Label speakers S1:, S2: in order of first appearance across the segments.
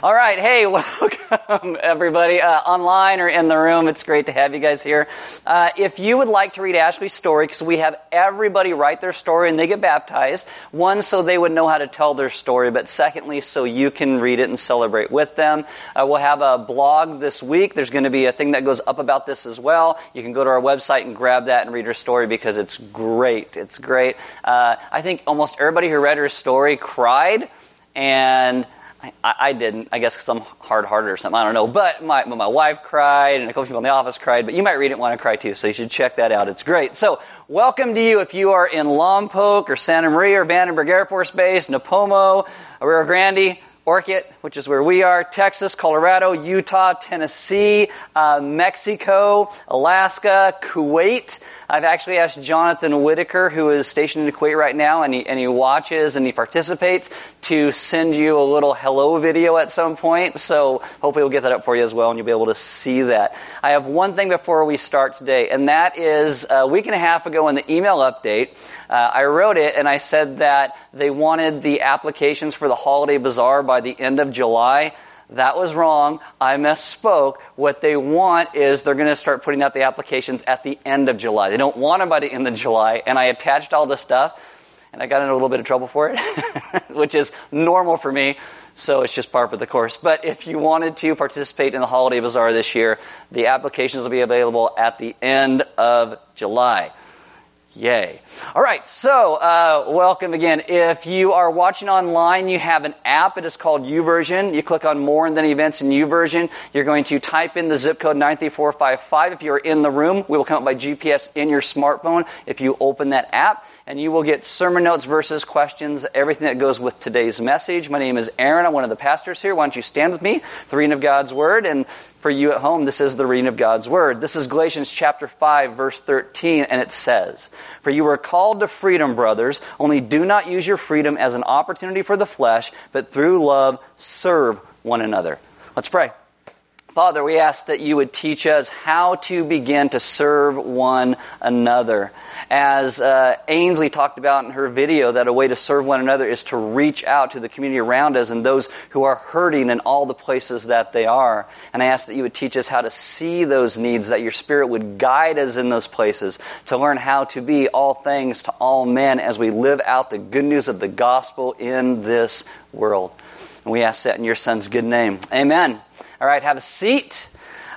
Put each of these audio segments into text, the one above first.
S1: All right, hey, welcome everybody, uh, online or in the room. It's great to have you guys here. Uh, if you would like to read Ashley's story, because we have everybody write their story and they get baptized, one, so they would know how to tell their story, but secondly, so you can read it and celebrate with them. Uh, we'll have a blog this week. There's going to be a thing that goes up about this as well. You can go to our website and grab that and read her story because it's great. It's great. Uh, I think almost everybody who read her story cried and I, I didn't, I guess because I'm hard hearted or something. I don't know. But my, my wife cried, and a couple people in the office cried. But you might read it and want to cry too, so you should check that out. It's great. So, welcome to you if you are in Lompoc or Santa Maria or Vandenberg Air Force Base, Nipomo, Arroyo Grande. Orcutt, which is where we are, Texas, Colorado, Utah, Tennessee, uh, Mexico, Alaska, Kuwait. I've actually asked Jonathan Whitaker, who is stationed in Kuwait right now, and he, and he watches and he participates, to send you a little hello video at some point. So hopefully we'll get that up for you as well, and you'll be able to see that. I have one thing before we start today, and that is a week and a half ago in the email update, uh, I wrote it and I said that they wanted the applications for the holiday bazaar by the end of July. That was wrong. I misspoke. What they want is they're going to start putting out the applications at the end of July. They don't want them by the end of July. And I attached all the stuff, and I got in a little bit of trouble for it, which is normal for me. So it's just par for the course. But if you wanted to participate in the Holiday Bazaar this year, the applications will be available at the end of July. Yay. All right, so uh, welcome again. If you are watching online, you have an app. It is called YouVersion. You click on More and then Events in YouVersion. You're going to type in the zip code 93455. If you're in the room, we will come up by GPS in your smartphone if you open that app, and you will get sermon notes, verses, questions, everything that goes with today's message. My name is Aaron. I'm one of the pastors here. Why don't you stand with me, the reading of God's Word, and for you at home, this is the reading of God's Word. This is Galatians chapter 5, verse 13, and it says, For you were called to freedom, brothers, only do not use your freedom as an opportunity for the flesh, but through love serve one another. Let's pray. Father, we ask that you would teach us how to begin to serve one another. As uh, Ainsley talked about in her video, that a way to serve one another is to reach out to the community around us and those who are hurting in all the places that they are. And I ask that you would teach us how to see those needs, that your Spirit would guide us in those places, to learn how to be all things to all men as we live out the good news of the gospel in this world. And we ask that in your Son's good name. Amen. All right, have a seat.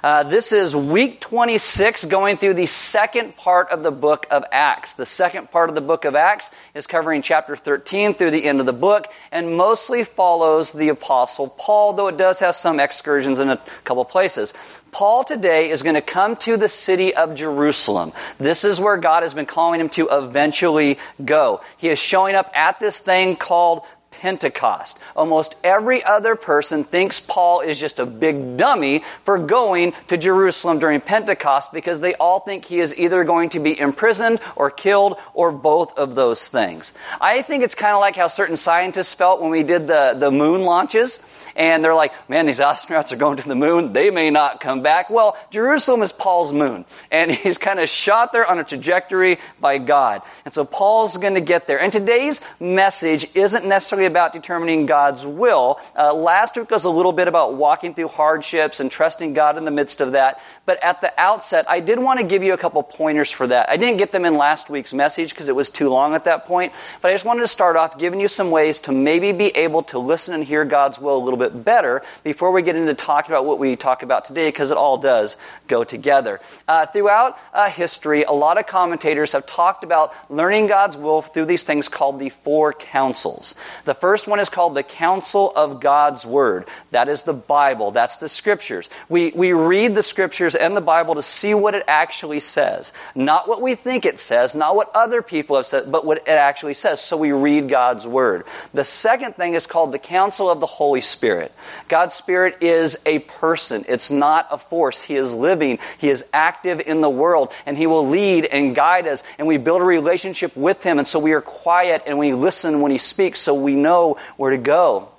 S1: Uh, this is week 26, going through the second part of the book of Acts. The second part of the book of Acts is covering chapter 13 through the end of the book and mostly follows the Apostle Paul, though it does have some excursions in a couple places. Paul today is going to come to the city of Jerusalem. This is where God has been calling him to eventually go. He is showing up at this thing called Pentecost. Almost every other person thinks Paul is just a big dummy for going to Jerusalem during Pentecost because they all think he is either going to be imprisoned or killed or both of those things. I think it's kind of like how certain scientists felt when we did the, the moon launches and they're like, man, these astronauts are going to the moon. They may not come back. Well, Jerusalem is Paul's moon, and he's kind of shot there on a trajectory by God. And so Paul's going to get there. And today's message isn't necessarily about determining God's will. Uh, last week was a little bit about walking through hardships and trusting God in the midst of that. But at the outset, I did want to give you a couple pointers for that. I didn't get them in last week's message because it was too long at that point. But I just wanted to start off giving you some ways to maybe be able to listen and hear God's will a little bit better before we get into talking about what we talk about today, because it all does go together. Uh, throughout uh, history, a lot of commentators have talked about learning God's will through these things called the four counsels. The first one is called the counsel of God's Word. That is the Bible. That's the Scriptures. We, we read the Scriptures and the Bible to see what it actually says. Not what we think it says, not what other people have said, but what it actually says. So we read God's Word. The second thing is called the counsel of the Holy. Spirit. God's Spirit is a person. It's not a force. He is living. He is active in the world and He will lead and guide us and we build a relationship with Him and so we are quiet and we listen when He speaks so we know where to go.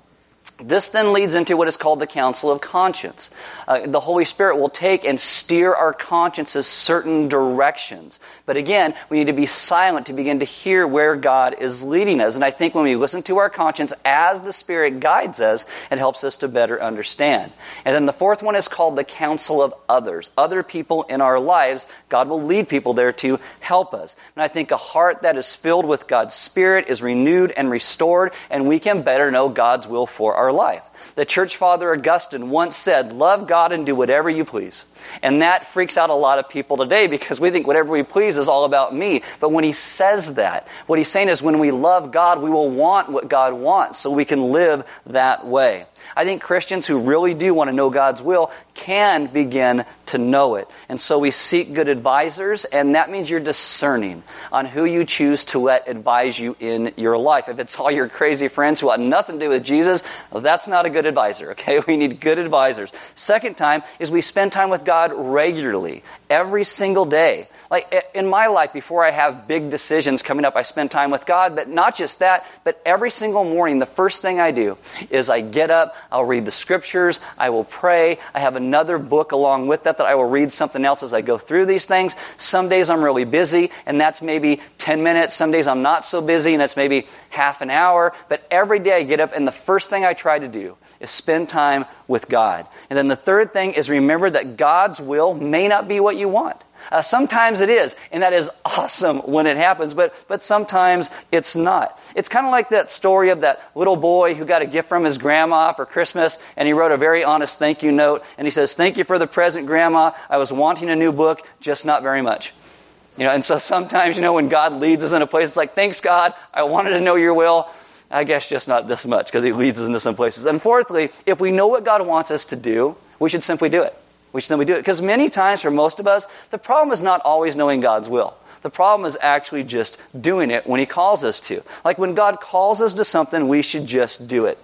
S1: This then leads into what is called the counsel of conscience. Uh, the Holy Spirit will take and steer our consciences certain directions. But again, we need to be silent to begin to hear where God is leading us. And I think when we listen to our conscience as the Spirit guides us, it helps us to better understand. And then the fourth one is called the counsel of others. Other people in our lives, God will lead people there to help us. And I think a heart that is filled with God's Spirit is renewed and restored, and we can better know God's will for our life. The church father Augustine once said, Love God and do whatever you please. And that freaks out a lot of people today because we think whatever we please is all about me. But when he says that, what he's saying is when we love God, we will want what God wants so we can live that way. I think Christians who really do want to know God's will can begin to know it. And so we seek good advisors, and that means you're discerning on who you choose to let advise you in your life. If it's all your crazy friends who want nothing to do with Jesus, that's not a good advisor, okay? We need good advisors. Second time is we spend time with God regularly, every single day. Like in my life, before I have big decisions coming up, I spend time with God, but not just that, but every single morning, the first thing I do is I get up, I'll read the scriptures, I will pray, I have another book along with that that I will read something else as I go through these things. Some days I'm really busy, and that's maybe 10 minutes. Some days I'm not so busy, and it's maybe half an hour. But every day I get up, and the first thing I try to do is spend time with God. And then the third thing is remember that God's will may not be what you want. Uh, sometimes it is, and that is awesome when it happens, but, but sometimes it's not. It's kind of like that story of that little boy who got a gift from his grandma for Christmas, and he wrote a very honest thank you note, and he says, Thank you for the present, Grandma. I was wanting a new book, just not very much. You know, and so sometimes, you know, when God leads us in a place, it's like, Thanks, God, I wanted to know your will. I guess just not this much because he leads us into some places. And fourthly, if we know what God wants us to do, we should simply do it. We then we do it. Because many times for most of us, the problem is not always knowing God's will. The problem is actually just doing it when He calls us to. Like when God calls us to something, we should just do it.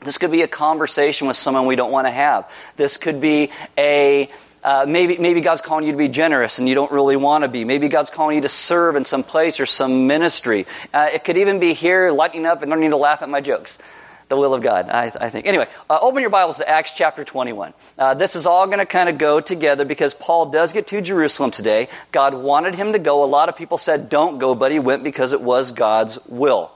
S1: This could be a conversation with someone we don't want to have. This could be a uh, maybe, maybe God's calling you to be generous and you don't really want to be. Maybe God's calling you to serve in some place or some ministry. Uh, it could even be here, lighting up and learning to laugh at my jokes. The will of God, I, I think. Anyway, uh, open your Bibles to Acts chapter 21. Uh, this is all going to kind of go together because Paul does get to Jerusalem today. God wanted him to go. A lot of people said, don't go, but he went because it was God's will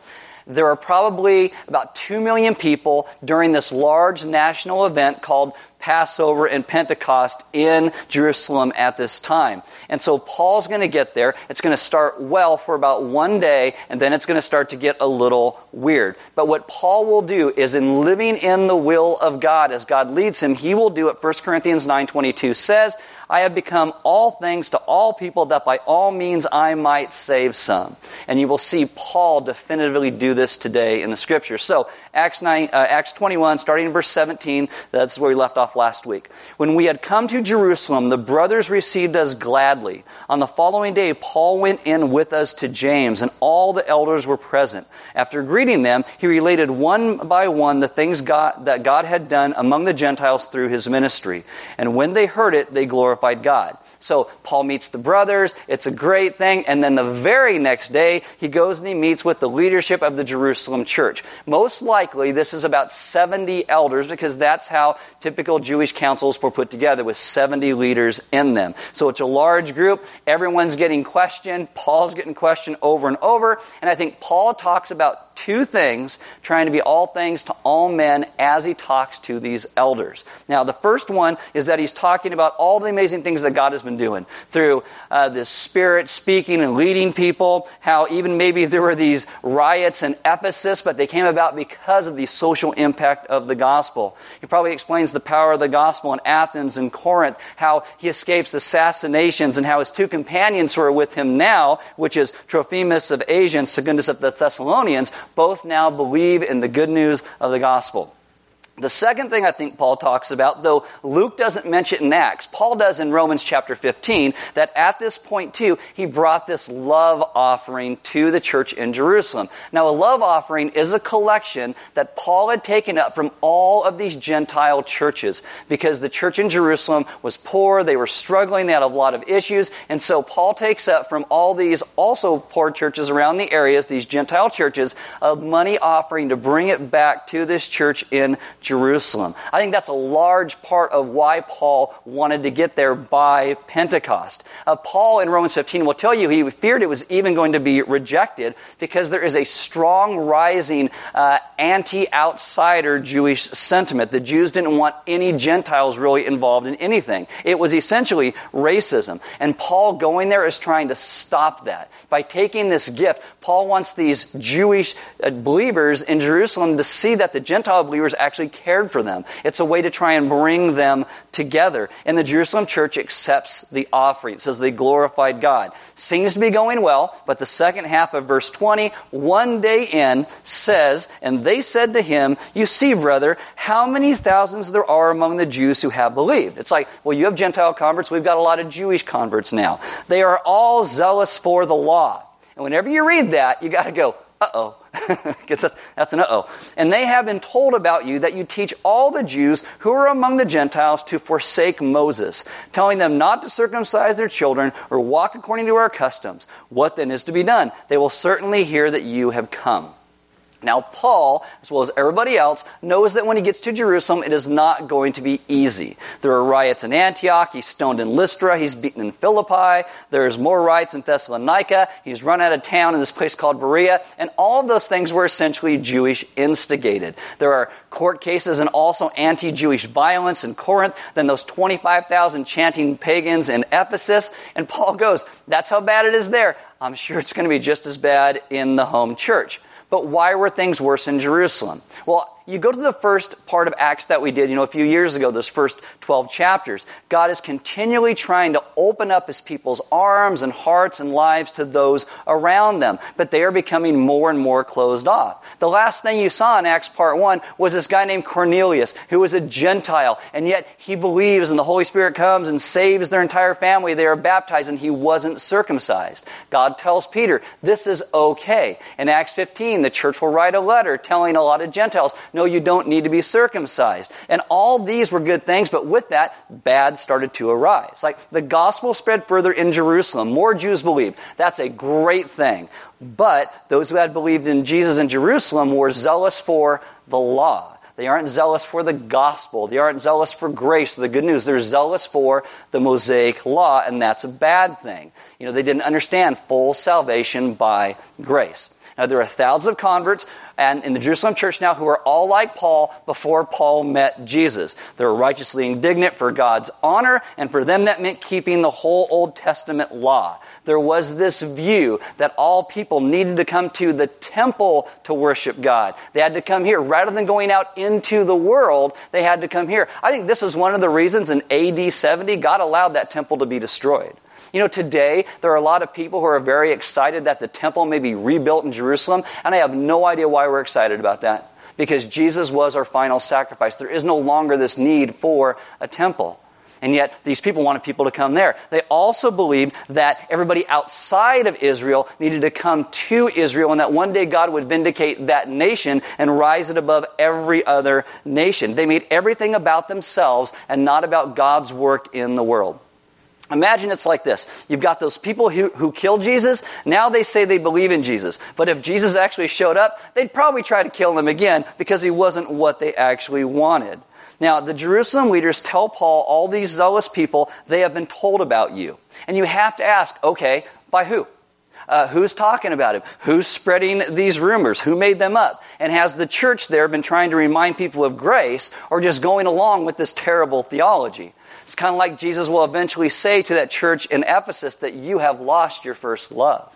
S1: there are probably about 2 million people during this large national event called Passover and Pentecost in Jerusalem at this time. And so Paul's going to get there. It's going to start well for about one day, and then it's going to start to get a little weird. But what Paul will do is in living in the will of God as God leads him, he will do what 1 Corinthians 9.22 says, I have become all things to all people that by all means I might save some. And you will see Paul definitively do this today in the scripture. So Acts, 9, uh, Acts 21, starting in verse 17, that's where we left off off last week. When we had come to Jerusalem, the brothers received us gladly. On the following day, Paul went in with us to James, and all the elders were present. After greeting them, he related one by one the things God, that God had done among the Gentiles through his ministry. And when they heard it, they glorified God. So Paul meets the brothers. It's a great thing. And then the very next day, he goes and he meets with the leadership of the Jerusalem church. Most likely, this is about 70 elders because that's how typical Jewish councils were put together with 70 leaders in them. So it's a large group. Everyone's getting questioned. Paul's getting questioned over and over. And I think Paul talks about two things, trying to be all things to all men as he talks to these elders. Now, the first one is that he's talking about all the amazing things that God has been doing through uh, the Spirit speaking and leading people, how even maybe there were these riots in Ephesus, but they came about because of the social impact of the gospel. He probably explains the power of the gospel in Athens and Corinth, how he escapes assassinations, and how his two companions who are with him now, which is Trophimus of Asia and Secundus of the Thessalonians, both now believe in the good news of the gospel. The second thing I think Paul talks about, though Luke doesn't mention it in Acts, Paul does in Romans chapter 15, that at this point too, he brought this love offering to the church in Jerusalem. Now, a love offering is a collection that Paul had taken up from all of these Gentile churches because the church in Jerusalem was poor, they were struggling, they had a lot of issues, and so Paul takes up from all these also poor churches around the areas, these Gentile churches, a money offering to bring it back to this church in Jerusalem. Jerusalem. I think that's a large part of why Paul wanted to get there by Pentecost. Uh, Paul in Romans 15 will tell you he feared it was even going to be rejected because there is a strong rising uh, anti outsider Jewish sentiment. The Jews didn't want any Gentiles really involved in anything. It was essentially racism. And Paul going there is trying to stop that. By taking this gift, Paul wants these Jewish uh, believers in Jerusalem to see that the Gentile believers actually cared for them. It's a way to try and bring them together. And the Jerusalem church accepts the offering. It says they glorified God. Seems to be going well, but the second half of verse 20, one day in, says, And they said to him, You see, brother, how many thousands there are among the Jews who have believed. It's like, well, you have Gentile converts, we've got a lot of Jewish converts now. They are all zealous for the law. And whenever you read that, you got to go, uh oh. That's, an uh oh. And they have been told about you that you teach all the Jews who are among the Gentiles to forsake Moses, telling them not to circumcise their children or walk according to our customs. What then is to be done? They will certainly hear that you have come. Now, Paul, as well as everybody else, knows that when he gets to Jerusalem, it is not going to be easy. There are riots in Antioch. He's stoned in Lystra. He's beaten in Philippi. There's more riots in Thessalonica. He's run out of town in this place called Berea. And all of those things were essentially Jewish instigated. There are court cases and also anti Jewish violence in Corinth, then those 25,000 chanting pagans in Ephesus. And Paul goes, That's how bad it is there. I'm sure it's going to be just as bad in the home church. But why were things worse in Jerusalem? Well, you go to the first part of Acts that we did, you know, a few years ago, those first 12 chapters. God is continually trying to open up his people's arms and hearts and lives to those around them, but they are becoming more and more closed off. The last thing you saw in Acts part 1 was this guy named Cornelius, who was a Gentile, and yet he believes and the Holy Spirit comes and saves their entire family. They are baptized, and he wasn't circumcised. God tells Peter, this is okay. In Acts 15, the church will write a letter telling a lot of Gentiles, no, you don't need to be circumcised. And all these were good things, but with that, bad started to arise. Like the gospel spread further in Jerusalem. More Jews believed. That's a great thing. But those who had believed in Jesus in Jerusalem were zealous for the law. They aren't zealous for the gospel. They aren't zealous for grace, the good news. They're zealous for the Mosaic law, and that's a bad thing. You know, they didn't understand full salvation by grace. Now, there are thousands of converts and in the Jerusalem church now who are all like Paul before Paul met Jesus. They were righteously indignant for God's honor, and for them that meant keeping the whole Old Testament law. There was this view that all people needed to come to the temple to worship God. They had to come here. Rather than going out into the world, they had to come here. I think this is one of the reasons in AD 70 God allowed that temple to be destroyed. You know, today there are a lot of people who are very excited that the temple may be rebuilt in Jerusalem, and I have no idea why we're excited about that. Because Jesus was our final sacrifice. There is no longer this need for a temple. And yet, these people wanted people to come there. They also believed that everybody outside of Israel needed to come to Israel and that one day God would vindicate that nation and rise it above every other nation. They made everything about themselves and not about God's work in the world. Imagine it's like this. You've got those people who, who killed Jesus. Now they say they believe in Jesus. But if Jesus actually showed up, they'd probably try to kill him again because he wasn't what they actually wanted. Now, the Jerusalem leaders tell Paul, all these zealous people, they have been told about you. And you have to ask, okay, by who? Uh, who's talking about him? Who's spreading these rumors? Who made them up? And has the church there been trying to remind people of grace or just going along with this terrible theology? It's kind of like Jesus will eventually say to that church in Ephesus that you have lost your first love.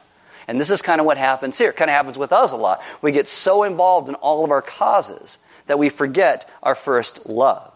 S1: And this is kind of what happens here. It kind of happens with us a lot. We get so involved in all of our causes that we forget our first love.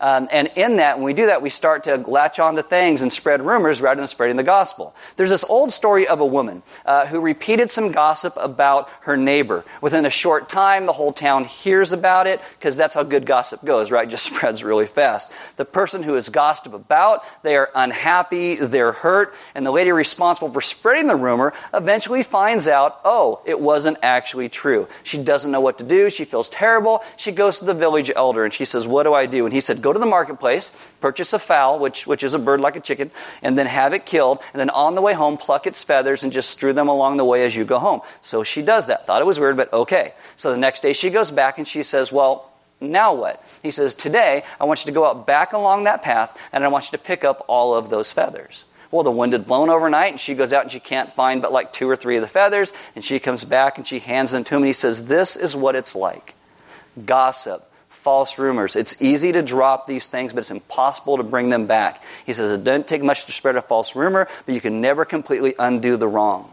S1: Um, and in that, when we do that, we start to latch on to things and spread rumors rather than spreading the gospel. There's this old story of a woman uh, who repeated some gossip about her neighbor. Within a short time, the whole town hears about it because that's how good gossip goes, right? It just spreads really fast. The person who is gossiped about, they are unhappy, they're hurt, and the lady responsible for spreading the rumor eventually finds out, oh, it wasn't actually true. She doesn't know what to do. She feels terrible. She goes to the village elder and she says, what do I do? And he said, go to the marketplace, purchase a fowl, which, which is a bird like a chicken, and then have it killed, and then on the way home, pluck its feathers and just strew them along the way as you go home. So she does that. Thought it was weird, but okay. So the next day she goes back and she says, well, now what? He says, Today, I want you to go out back along that path and I want you to pick up all of those feathers. Well, the wind had blown overnight and she goes out and she can't find but like two or three of the feathers and she comes back and she hands them to him and he says, This is what it's like gossip, false rumors. It's easy to drop these things, but it's impossible to bring them back. He says it doesn't take much to spread a false rumor, but you can never completely undo the wrong.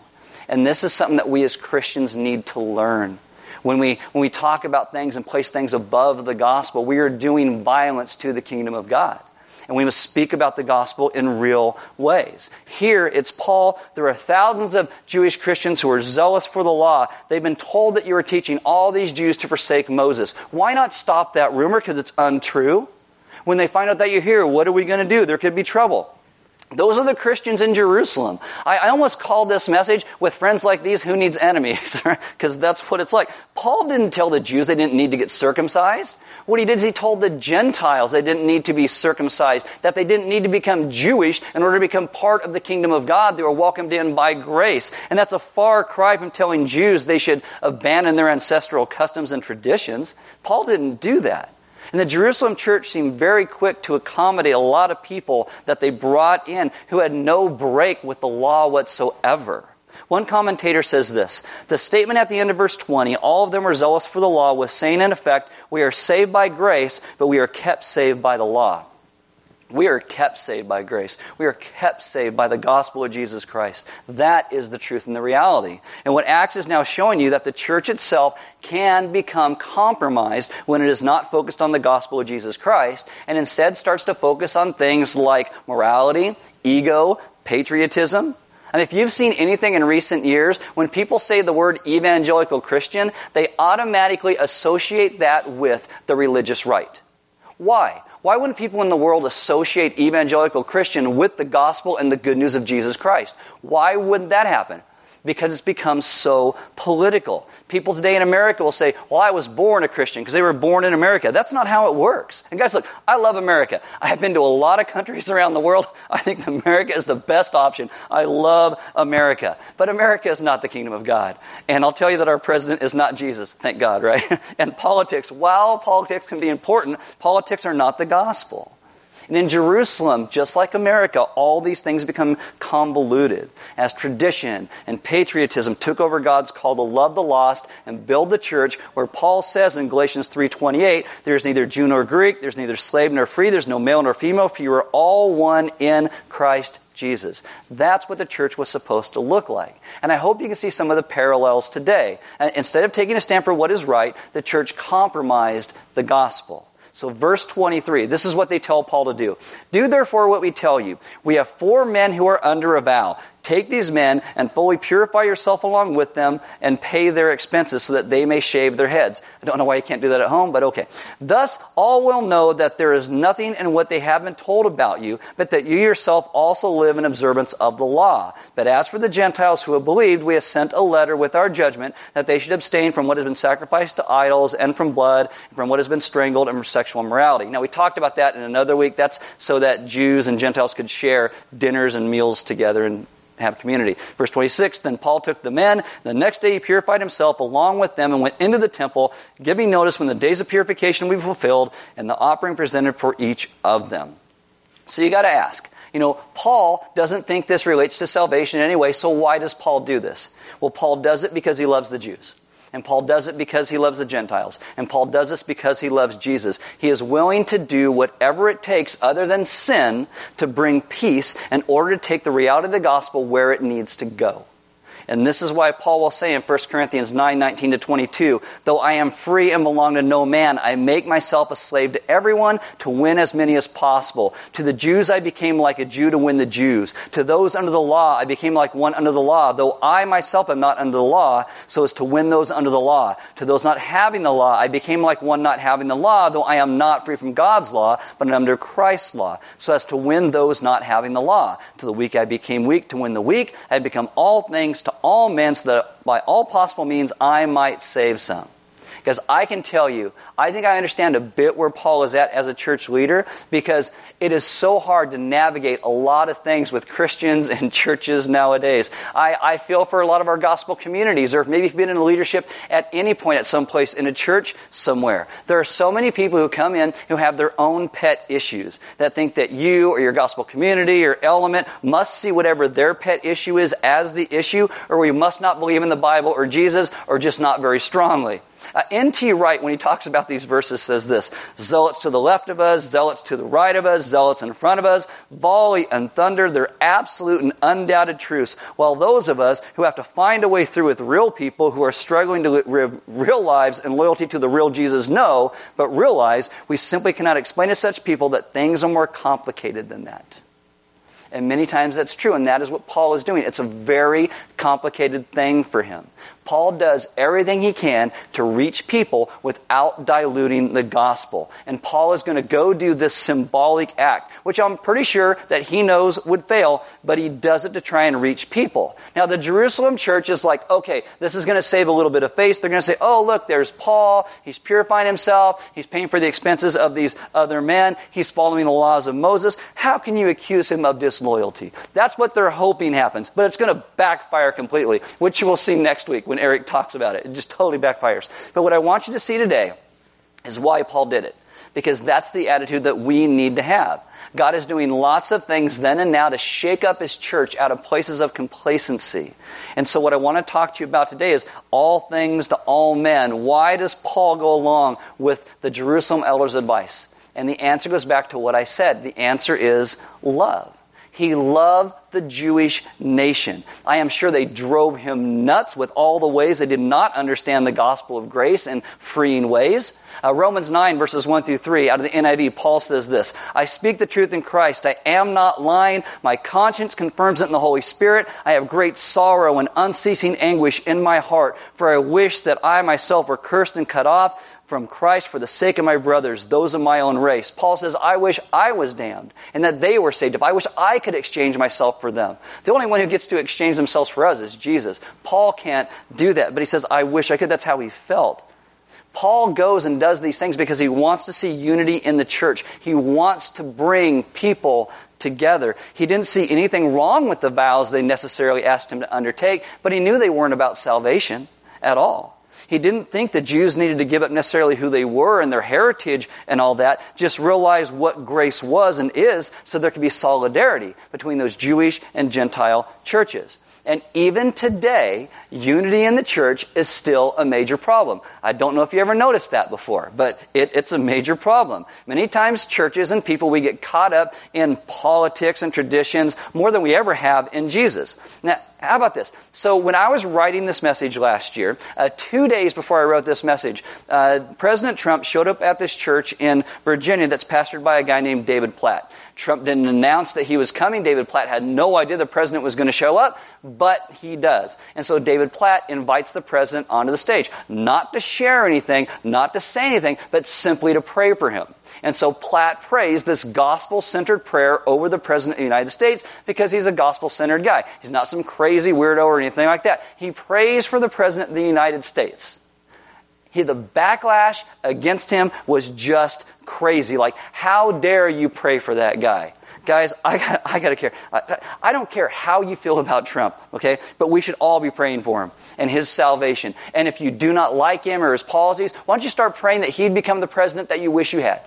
S1: And this is something that we as Christians need to learn. When we, when we talk about things and place things above the gospel, we are doing violence to the kingdom of God and we must speak about the gospel in real ways. Here, it's Paul. There are thousands of Jewish Christians who are zealous for the law. They've been told that you are teaching all these Jews to forsake Moses. Why not stop that rumor? Because it's untrue. When they find out that you're here, what are we going to do? There could be trouble. Those are the Christians in Jerusalem. I, I almost called this message with friends like these, who needs enemies? Because that's what it's like. Paul didn't tell the Jews they didn't need to get circumcised. What he did is he told the Gentiles they didn't need to be circumcised, that they didn't need to become Jewish in order to become part of the kingdom of God. They were welcomed in by grace. And that's a far cry from telling Jews they should abandon their ancestral customs and traditions. Paul didn't do that. And the Jerusalem church seemed very quick to accommodate a lot of people that they brought in who had no break with the law whatsoever. One commentator says this The statement at the end of verse 20, all of them were zealous for the law, was saying in effect, We are saved by grace, but we are kept saved by the law. We are kept saved by grace. We are kept saved by the gospel of Jesus Christ. That is the truth and the reality. And what Acts is now showing you that the church itself can become compromised when it is not focused on the gospel of Jesus Christ and instead starts to focus on things like morality, ego, patriotism, and if you've seen anything in recent years, when people say the word evangelical Christian, they automatically associate that with the religious right. Why? Why wouldn't people in the world associate evangelical Christian with the gospel and the good news of Jesus Christ? Why wouldn't that happen? Because it's become so political. People today in America will say, Well, I was born a Christian because they were born in America. That's not how it works. And guys, look, I love America. I have been to a lot of countries around the world. I think America is the best option. I love America. But America is not the kingdom of God. And I'll tell you that our president is not Jesus. Thank God, right? and politics, while politics can be important, politics are not the gospel. And in Jerusalem, just like America, all these things become convoluted as tradition and patriotism took over God's call to love the lost and build the church, where Paul says in Galatians 3.28, there's neither Jew nor Greek, there's neither slave nor free, there's no male nor female, for you are all one in Christ Jesus. That's what the church was supposed to look like. And I hope you can see some of the parallels today. Instead of taking a stand for what is right, the church compromised the gospel. So, verse 23, this is what they tell Paul to do. Do therefore what we tell you. We have four men who are under a vow. Take these men and fully purify yourself along with them and pay their expenses so that they may shave their heads. I don't know why you can't do that at home, but okay. Thus, all will know that there is nothing in what they have been told about you, but that you yourself also live in observance of the law. But as for the Gentiles who have believed, we have sent a letter with our judgment that they should abstain from what has been sacrificed to idols and from blood, and from what has been strangled, and from sexual immorality. Now, we talked about that in another week. That's so that Jews and Gentiles could share dinners and meals together and have community. Verse 26 Then Paul took the men. The next day he purified himself along with them and went into the temple, giving notice when the days of purification would be fulfilled and the offering presented for each of them. So you got to ask. You know, Paul doesn't think this relates to salvation anyway, so why does Paul do this? Well, Paul does it because he loves the Jews. And Paul does it because he loves the Gentiles. And Paul does this because he loves Jesus. He is willing to do whatever it takes other than sin to bring peace in order to take the reality of the gospel where it needs to go. And this is why Paul will say in 1 Corinthians 9 19 to 22, though I am free and belong to no man, I make myself a slave to everyone to win as many as possible. To the Jews I became like a Jew to win the Jews. To those under the law I became like one under the law, though I myself am not under the law, so as to win those under the law. To those not having the law I became like one not having the law, though I am not free from God's law, but under Christ's law, so as to win those not having the law. To the weak I became weak to win the weak. I become all things to all men so that by all possible means I might save some. Because I can tell you, I think I understand a bit where Paul is at as a church leader because it is so hard to navigate a lot of things with Christians and churches nowadays. I, I feel for a lot of our gospel communities, or maybe you've been in a leadership at any point at some place in a church somewhere. There are so many people who come in who have their own pet issues that think that you or your gospel community or element must see whatever their pet issue is as the issue, or we must not believe in the Bible or Jesus, or just not very strongly. Uh, N.T. Wright, when he talks about these verses, says this Zealots to the left of us, zealots to the right of us, zealots in front of us, volley and thunder, they're absolute and undoubted truths. While those of us who have to find a way through with real people who are struggling to live real lives and loyalty to the real Jesus know, but realize we simply cannot explain to such people that things are more complicated than that. And many times that's true, and that is what Paul is doing. It's a very complicated thing for him. Paul does everything he can to reach people without diluting the gospel. And Paul is going to go do this symbolic act, which I'm pretty sure that he knows would fail, but he does it to try and reach people. Now, the Jerusalem church is like, okay, this is going to save a little bit of face. They're going to say, oh, look, there's Paul. He's purifying himself. He's paying for the expenses of these other men. He's following the laws of Moses. How can you accuse him of disloyalty? That's what they're hoping happens, but it's going to backfire completely, which we'll see next week when Eric talks about it. It just totally backfires. But what I want you to see today is why Paul did it. Because that's the attitude that we need to have. God is doing lots of things then and now to shake up his church out of places of complacency. And so, what I want to talk to you about today is all things to all men. Why does Paul go along with the Jerusalem elders' advice? And the answer goes back to what I said. The answer is love. He loved the Jewish nation. I am sure they drove him nuts with all the ways they did not understand the gospel of grace in freeing ways. Uh, Romans 9, verses 1 through 3, out of the NIV, Paul says this I speak the truth in Christ. I am not lying. My conscience confirms it in the Holy Spirit. I have great sorrow and unceasing anguish in my heart, for I wish that I myself were cursed and cut off from Christ for the sake of my brothers, those of my own race. Paul says, I wish I was damned and that they were saved. If I wish I could exchange myself for them. The only one who gets to exchange themselves for us is Jesus. Paul can't do that, but he says, I wish I could. That's how he felt. Paul goes and does these things because he wants to see unity in the church. He wants to bring people together. He didn't see anything wrong with the vows they necessarily asked him to undertake, but he knew they weren't about salvation at all. He didn't think the Jews needed to give up necessarily who they were and their heritage and all that, just realize what grace was and is so there could be solidarity between those Jewish and Gentile churches. And even today, unity in the church is still a major problem. I don't know if you ever noticed that before, but it, it's a major problem. Many times, churches and people, we get caught up in politics and traditions more than we ever have in Jesus. Now, how about this? So, when I was writing this message last year, uh, two days before I wrote this message, uh, President Trump showed up at this church in Virginia that's pastored by a guy named David Platt. Trump didn't announce that he was coming. David Platt had no idea the president was going to show up, but he does. And so David Platt invites the president onto the stage, not to share anything, not to say anything, but simply to pray for him. And so Platt prays this gospel centered prayer over the President of the United States because he's a gospel centered guy. He's not some crazy weirdo or anything like that. He prays for the President of the United States. He, the backlash against him was just crazy. Like, how dare you pray for that guy? Guys, I got, I got to care. I, I, don't care how you feel about Trump, okay? But we should all be praying for him and his salvation. And if you do not like him or his policies, why don't you start praying that he'd become the president that you wish you had?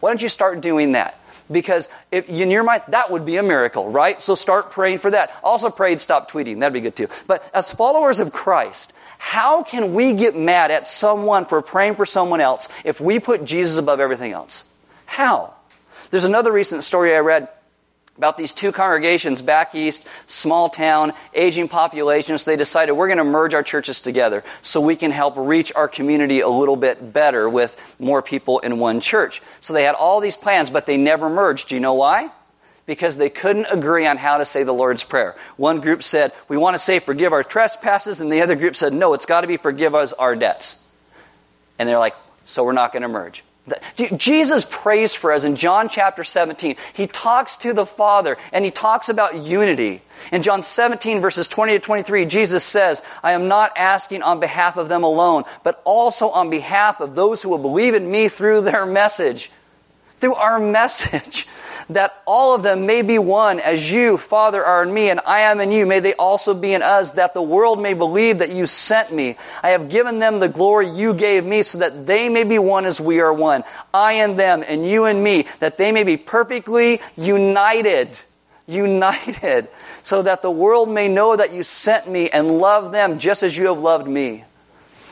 S1: Why don't you start doing that? Because if, in your mind, that would be a miracle, right? So start praying for that. Also pray stop tweeting. That'd be good too. But as followers of Christ, how can we get mad at someone for praying for someone else if we put Jesus above everything else? How? There's another recent story I read about these two congregations back east, small town, aging populations. They decided we're going to merge our churches together so we can help reach our community a little bit better with more people in one church. So they had all these plans, but they never merged. Do you know why? Because they couldn't agree on how to say the Lord's Prayer. One group said, We want to say forgive our trespasses, and the other group said, No, it's got to be forgive us our debts. And they're like, So we're not going to merge. Jesus prays for us in John chapter 17. He talks to the Father and he talks about unity. In John 17, verses 20 to 23, Jesus says, I am not asking on behalf of them alone, but also on behalf of those who will believe in me through their message. Through our message that all of them may be one, as you, Father, are in me, and I am in you. May they also be in us, that the world may believe that you sent me. I have given them the glory you gave me, so that they may be one as we are one. I and them, and you and me, that they may be perfectly united. United, so that the world may know that you sent me and love them just as you have loved me.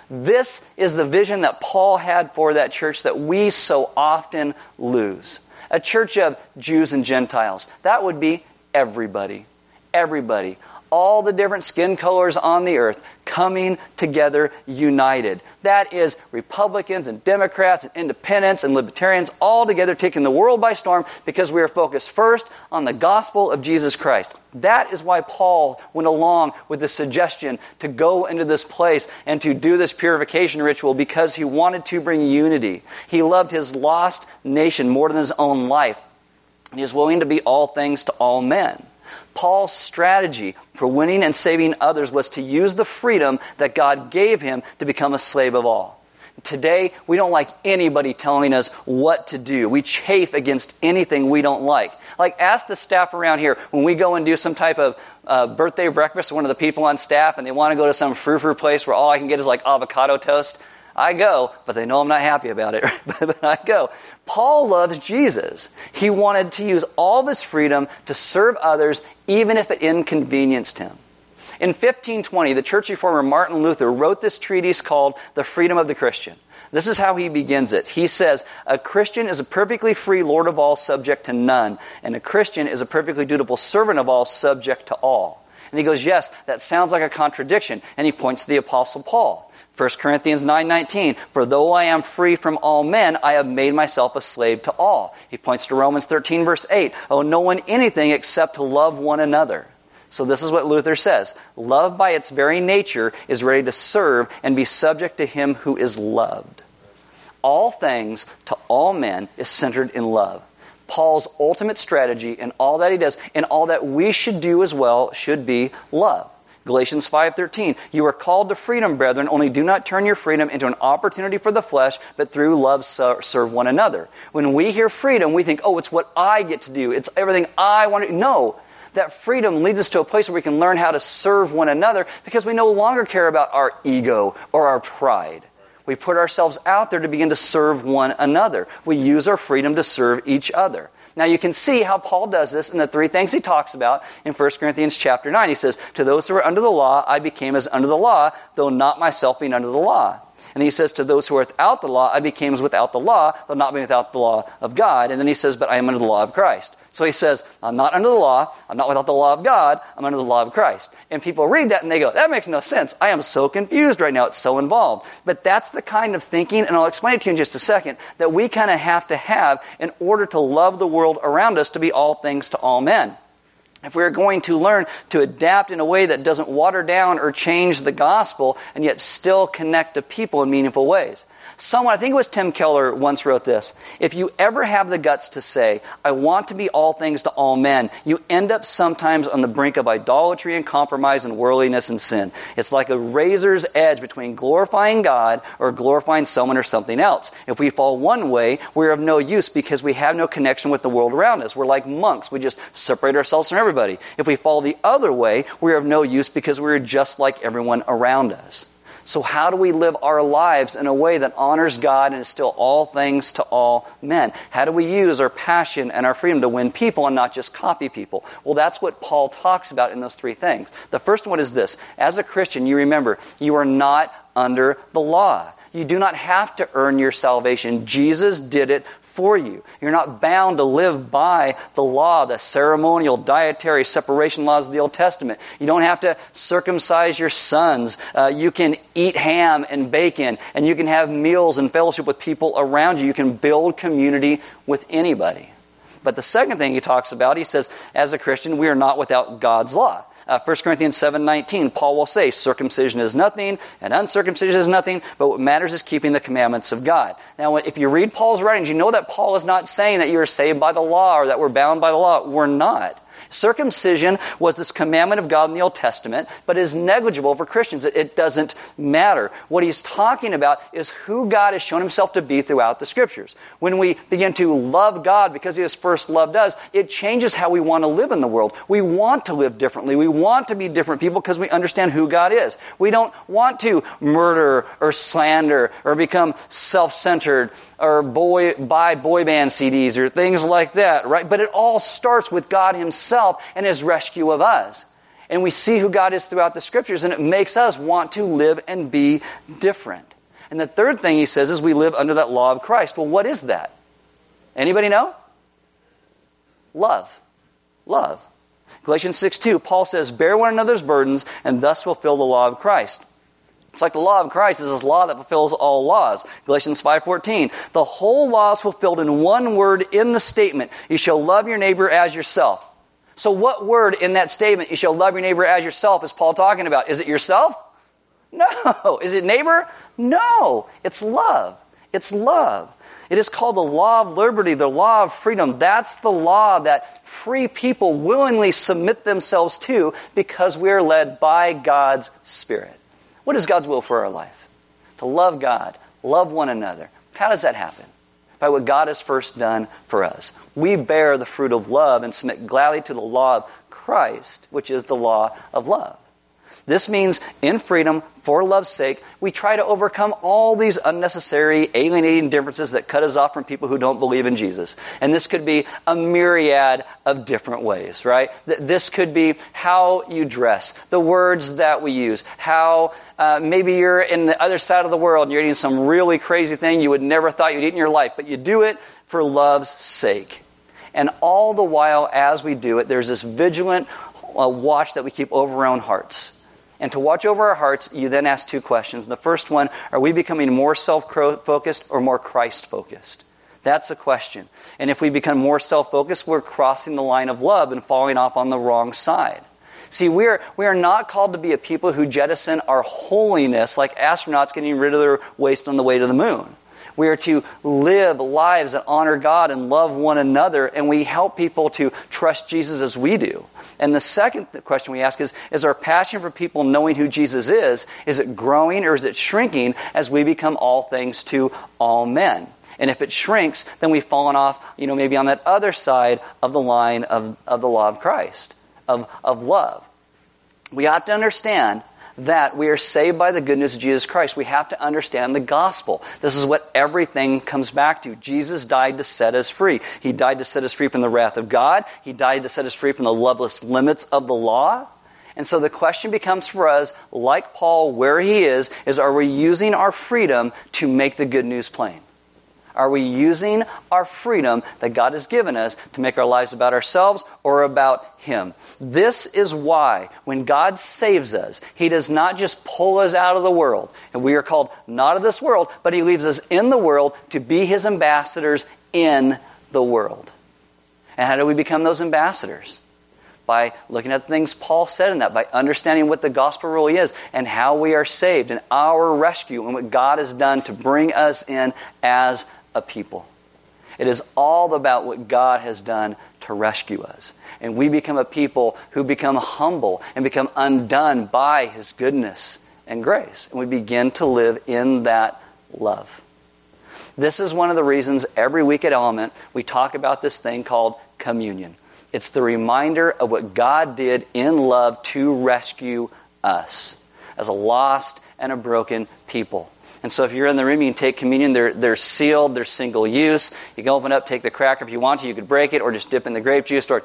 S1: This is the vision that Paul had for that church that we so often lose a church of Jews and Gentiles. That would be everybody. Everybody all the different skin colors on the earth coming together united. That is Republicans and Democrats and independents and libertarians all together taking the world by storm because we are focused first on the gospel of Jesus Christ. That is why Paul went along with the suggestion to go into this place and to do this purification ritual because he wanted to bring unity. He loved his lost nation more than his own life. He is willing to be all things to all men. Paul's strategy for winning and saving others was to use the freedom that God gave him to become a slave of all. Today, we don't like anybody telling us what to do. We chafe against anything we don't like. Like, ask the staff around here when we go and do some type of uh, birthday breakfast one of the people on staff and they want to go to some frou frou place where all I can get is like avocado toast. I go, but they know I'm not happy about it, but I go. Paul loves Jesus. He wanted to use all this freedom to serve others, even if it inconvenienced him. In 1520, the church reformer Martin Luther wrote this treatise called The Freedom of the Christian. This is how he begins it. He says, A Christian is a perfectly free Lord of all, subject to none, and a Christian is a perfectly dutiful servant of all, subject to all. And he goes, Yes, that sounds like a contradiction. And he points to the Apostle Paul. 1 Corinthians 9:19 For though I am free from all men I have made myself a slave to all. He points to Romans 13 verse 8 Oh no one anything except to love one another. So this is what Luther says. Love by its very nature is ready to serve and be subject to him who is loved. All things to all men is centered in love. Paul's ultimate strategy and all that he does and all that we should do as well should be love. Galatians 5:13 You are called to freedom brethren only do not turn your freedom into an opportunity for the flesh but through love serve one another. When we hear freedom we think oh it's what I get to do it's everything I want to no that freedom leads us to a place where we can learn how to serve one another because we no longer care about our ego or our pride. We put ourselves out there to begin to serve one another. We use our freedom to serve each other. Now you can see how Paul does this in the three things he talks about in 1 Corinthians chapter 9. He says, To those who are under the law, I became as under the law, though not myself being under the law. And he says, To those who are without the law, I became without the law, though not being without the law of God. And then he says, But I am under the law of Christ. So he says, I'm not under the law. I'm not without the law of God. I'm under the law of Christ. And people read that and they go, that makes no sense. I am so confused right now. It's so involved. But that's the kind of thinking, and I'll explain it to you in just a second, that we kind of have to have in order to love the world around us to be all things to all men. If we're going to learn to adapt in a way that doesn't water down or change the gospel and yet still connect to people in meaningful ways. Someone, I think it was Tim Keller, once wrote this. If you ever have the guts to say, I want to be all things to all men, you end up sometimes on the brink of idolatry and compromise and worldliness and sin. It's like a razor's edge between glorifying God or glorifying someone or something else. If we fall one way, we're of no use because we have no connection with the world around us. We're like monks. We just separate ourselves from everybody. If we fall the other way, we're of no use because we're just like everyone around us. So, how do we live our lives in a way that honors God and is still all things to all men? How do we use our passion and our freedom to win people and not just copy people? Well, that's what Paul talks about in those three things. The first one is this As a Christian, you remember, you are not under the law. You do not have to earn your salvation. Jesus did it for you. You're not bound to live by the law, the ceremonial, dietary separation laws of the Old Testament. You don't have to circumcise your sons. Uh, you can eat ham and bacon, and you can have meals and fellowship with people around you. You can build community with anybody. But the second thing he talks about, he says, as a Christian, we are not without God's law. Uh, 1 Corinthians 7.19, Paul will say, circumcision is nothing, and uncircumcision is nothing, but what matters is keeping the commandments of God. Now, if you read Paul's writings, you know that Paul is not saying that you are saved by the law or that we're bound by the law. We're not. Circumcision was this commandment of God in the Old Testament, but is negligible for Christians. It, it, doesn't matter. What he's talking about is who God has shown himself to be throughout the scriptures. When we begin to love God because he has first loved us, it changes how we want to live in the world. We want to live differently. We want to be different people because we understand who God is. We don't want to murder or slander or become self-centered or boy, buy boy band CDs or things like that, right? But it all starts with God Himself and His rescue of us. And we see who God is throughout the scriptures, and it makes us want to live and be different. And the third thing he says is we live under that law of Christ. Well, what is that? Anybody know? Love. Love. Galatians 6 2, Paul says, Bear one another's burdens and thus fulfill the law of Christ. It's like the law of Christ is this law that fulfills all laws. Galatians 5:14. The whole law is fulfilled in one word in the statement, you shall love your neighbor as yourself. So what word in that statement, you shall love your neighbor as yourself, is Paul talking about? Is it yourself? No. Is it neighbor? No. It's love. It's love. It is called the law of liberty, the law of freedom. That's the law that free people willingly submit themselves to because we are led by God's Spirit. What is God's will for our life? To love God, love one another. How does that happen? By what God has first done for us. We bear the fruit of love and submit gladly to the law of Christ, which is the law of love. This means in freedom, for love's sake, we try to overcome all these unnecessary, alienating differences that cut us off from people who don't believe in Jesus. And this could be a myriad of different ways, right? This could be how you dress, the words that we use, how uh, maybe you're in the other side of the world and you're eating some really crazy thing you would never thought you'd eat in your life, but you do it for love's sake. And all the while, as we do it, there's this vigilant uh, watch that we keep over our own hearts and to watch over our hearts, you then ask two questions. The first one are we becoming more self focused or more Christ focused? That's the question. And if we become more self focused, we're crossing the line of love and falling off on the wrong side. See, we are, we are not called to be a people who jettison our holiness like astronauts getting rid of their waste on the way to the moon. We are to live lives that honor God and love one another, and we help people to trust Jesus as we do. And the second question we ask is Is our passion for people knowing who Jesus is, is it growing or is it shrinking as we become all things to all men? And if it shrinks, then we've fallen off, you know, maybe on that other side of the line of, of the law of Christ, of, of love. We have to understand that we are saved by the goodness of Jesus Christ, we have to understand the gospel. This is what everything comes back to. Jesus died to set us free. He died to set us free from the wrath of God. He died to set us free from the loveless limits of the law. And so the question becomes for us, like Paul, where he is, is are we using our freedom to make the good news plain? Are we using our freedom that God has given us to make our lives about ourselves or about Him? This is why when God saves us, He does not just pull us out of the world, and we are called not of this world, but He leaves us in the world to be His ambassadors in the world. And how do we become those ambassadors? by looking at the things Paul said in that, by understanding what the gospel really is and how we are saved and our rescue and what God has done to bring us in as a people. It is all about what God has done to rescue us. And we become a people who become humble and become undone by His goodness and grace. And we begin to live in that love. This is one of the reasons every week at Element we talk about this thing called communion. It's the reminder of what God did in love to rescue us as a lost and a broken people. And so if you're in the room, you can take communion. They're, they're sealed, they're single use. You can open up, take the cracker if you want to. You could break it or just dip in the grape juice or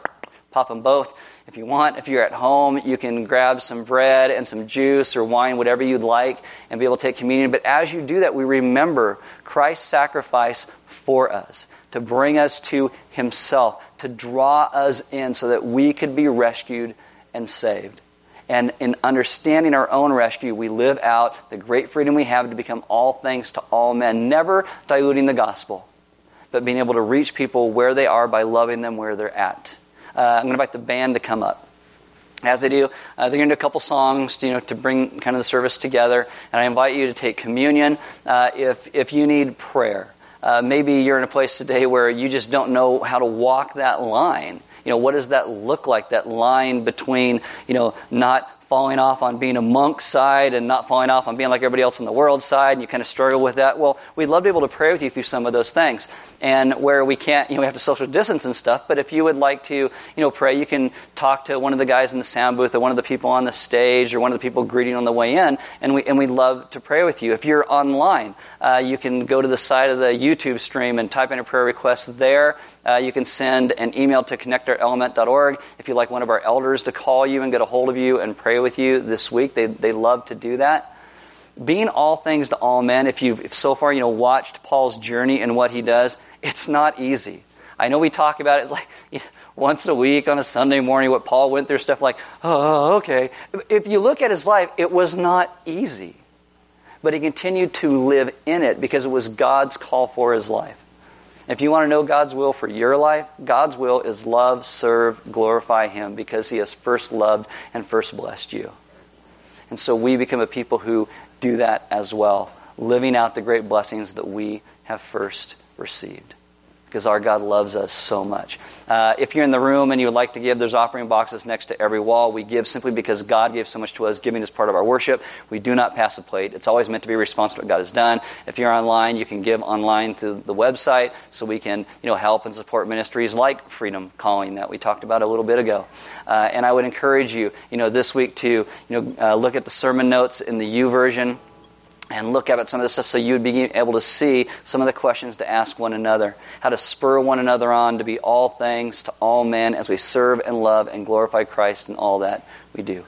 S1: pop them both if you want. If you're at home, you can grab some bread and some juice or wine, whatever you'd like, and be able to take communion. But as you do that, we remember Christ's sacrifice for us to bring us to Himself, to draw us in so that we could be rescued and saved. And in understanding our own rescue, we live out the great freedom we have to become all things to all men, never diluting the gospel, but being able to reach people where they are by loving them where they're at. Uh, I'm going to invite the band to come up. As they do, uh, they're going to do a couple songs, you know, to bring kind of the service together. And I invite you to take communion. Uh, if if you need prayer, uh, maybe you're in a place today where you just don't know how to walk that line. You know, what does that look like? That line between, you know, not falling off on being a monk side and not falling off on being like everybody else in the world side, and you kind of struggle with that. Well, we'd love to be able to pray with you through some of those things. And where we can't, you know, we have to social distance and stuff, but if you would like to, you know, pray, you can talk to one of the guys in the sound booth or one of the people on the stage or one of the people greeting on the way in, and, we, and we'd love to pray with you. If you're online, uh, you can go to the side of the YouTube stream and type in a prayer request there. Uh, you can send an email to connectorelement.org if you'd like one of our elders to call you and get a hold of you and pray with you this week. They, they love to do that. Being all things to all men, if you've if so far you know watched Paul's journey and what he does, it's not easy. I know we talk about it like you know, once a week on a Sunday morning, what Paul went through, stuff like, oh, okay. If you look at his life, it was not easy. But he continued to live in it because it was God's call for his life. If you want to know God's will for your life, God's will is love, serve, glorify Him because He has first loved and first blessed you. And so we become a people who do that as well, living out the great blessings that we have first received because our God loves us so much. Uh, if you're in the room and you would like to give, there's offering boxes next to every wall. We give simply because God gave so much to us. Giving is part of our worship. We do not pass a plate. It's always meant to be responsive to what God has done. If you're online, you can give online through the website so we can you know, help and support ministries like Freedom Calling that we talked about a little bit ago. Uh, and I would encourage you, you know, this week to you know, uh, look at the sermon notes in the YouVersion and look at some of this stuff so you would be able to see some of the questions to ask one another, how to spur one another on to be all things to all men as we serve and love and glorify Christ in all that we do,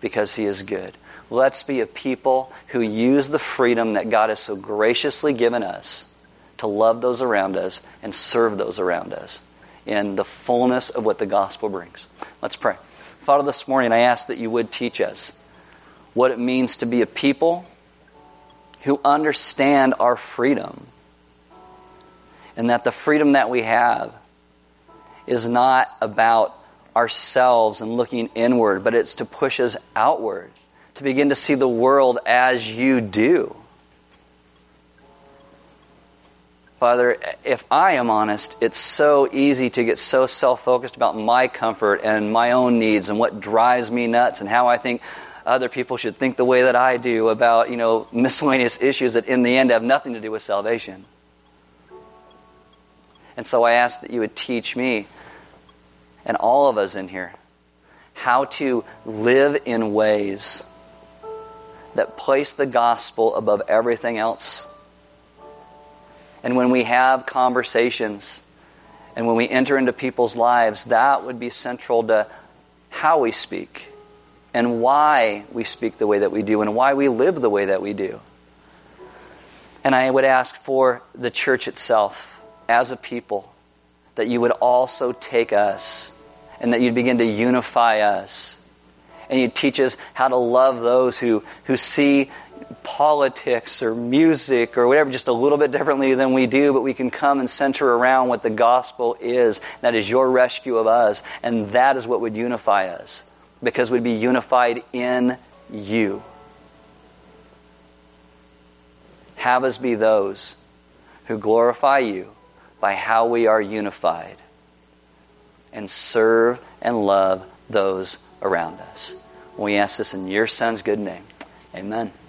S1: because He is good. Let's be a people who use the freedom that God has so graciously given us to love those around us and serve those around us in the fullness of what the gospel brings. Let's pray. Father, this morning I ask that you would teach us what it means to be a people who understand our freedom. And that the freedom that we have is not about ourselves and looking inward, but it's to push us outward, to begin to see the world as you do. Father, if I am honest, it's so easy to get so self focused about my comfort and my own needs and what drives me nuts and how I think other people should think the way that I do about, you know, miscellaneous issues that in the end have nothing to do with salvation. And so I ask that you would teach me and all of us in here how to live in ways that place the gospel above everything else. And when we have conversations and when we enter into people's lives, that would be central to how we speak and why we speak the way that we do and why we live the way that we do. And I would ask for the church itself as a people that you would also take us and that you'd begin to unify us. And you'd teach us how to love those who, who see politics or music or whatever just a little bit differently than we do, but we can come and center around what the gospel is. That is your rescue of us, and that is what would unify us because we'd be unified in you. Have us be those who glorify you by how we are unified and serve and love those around us. We ask this in your Son's good name. Amen.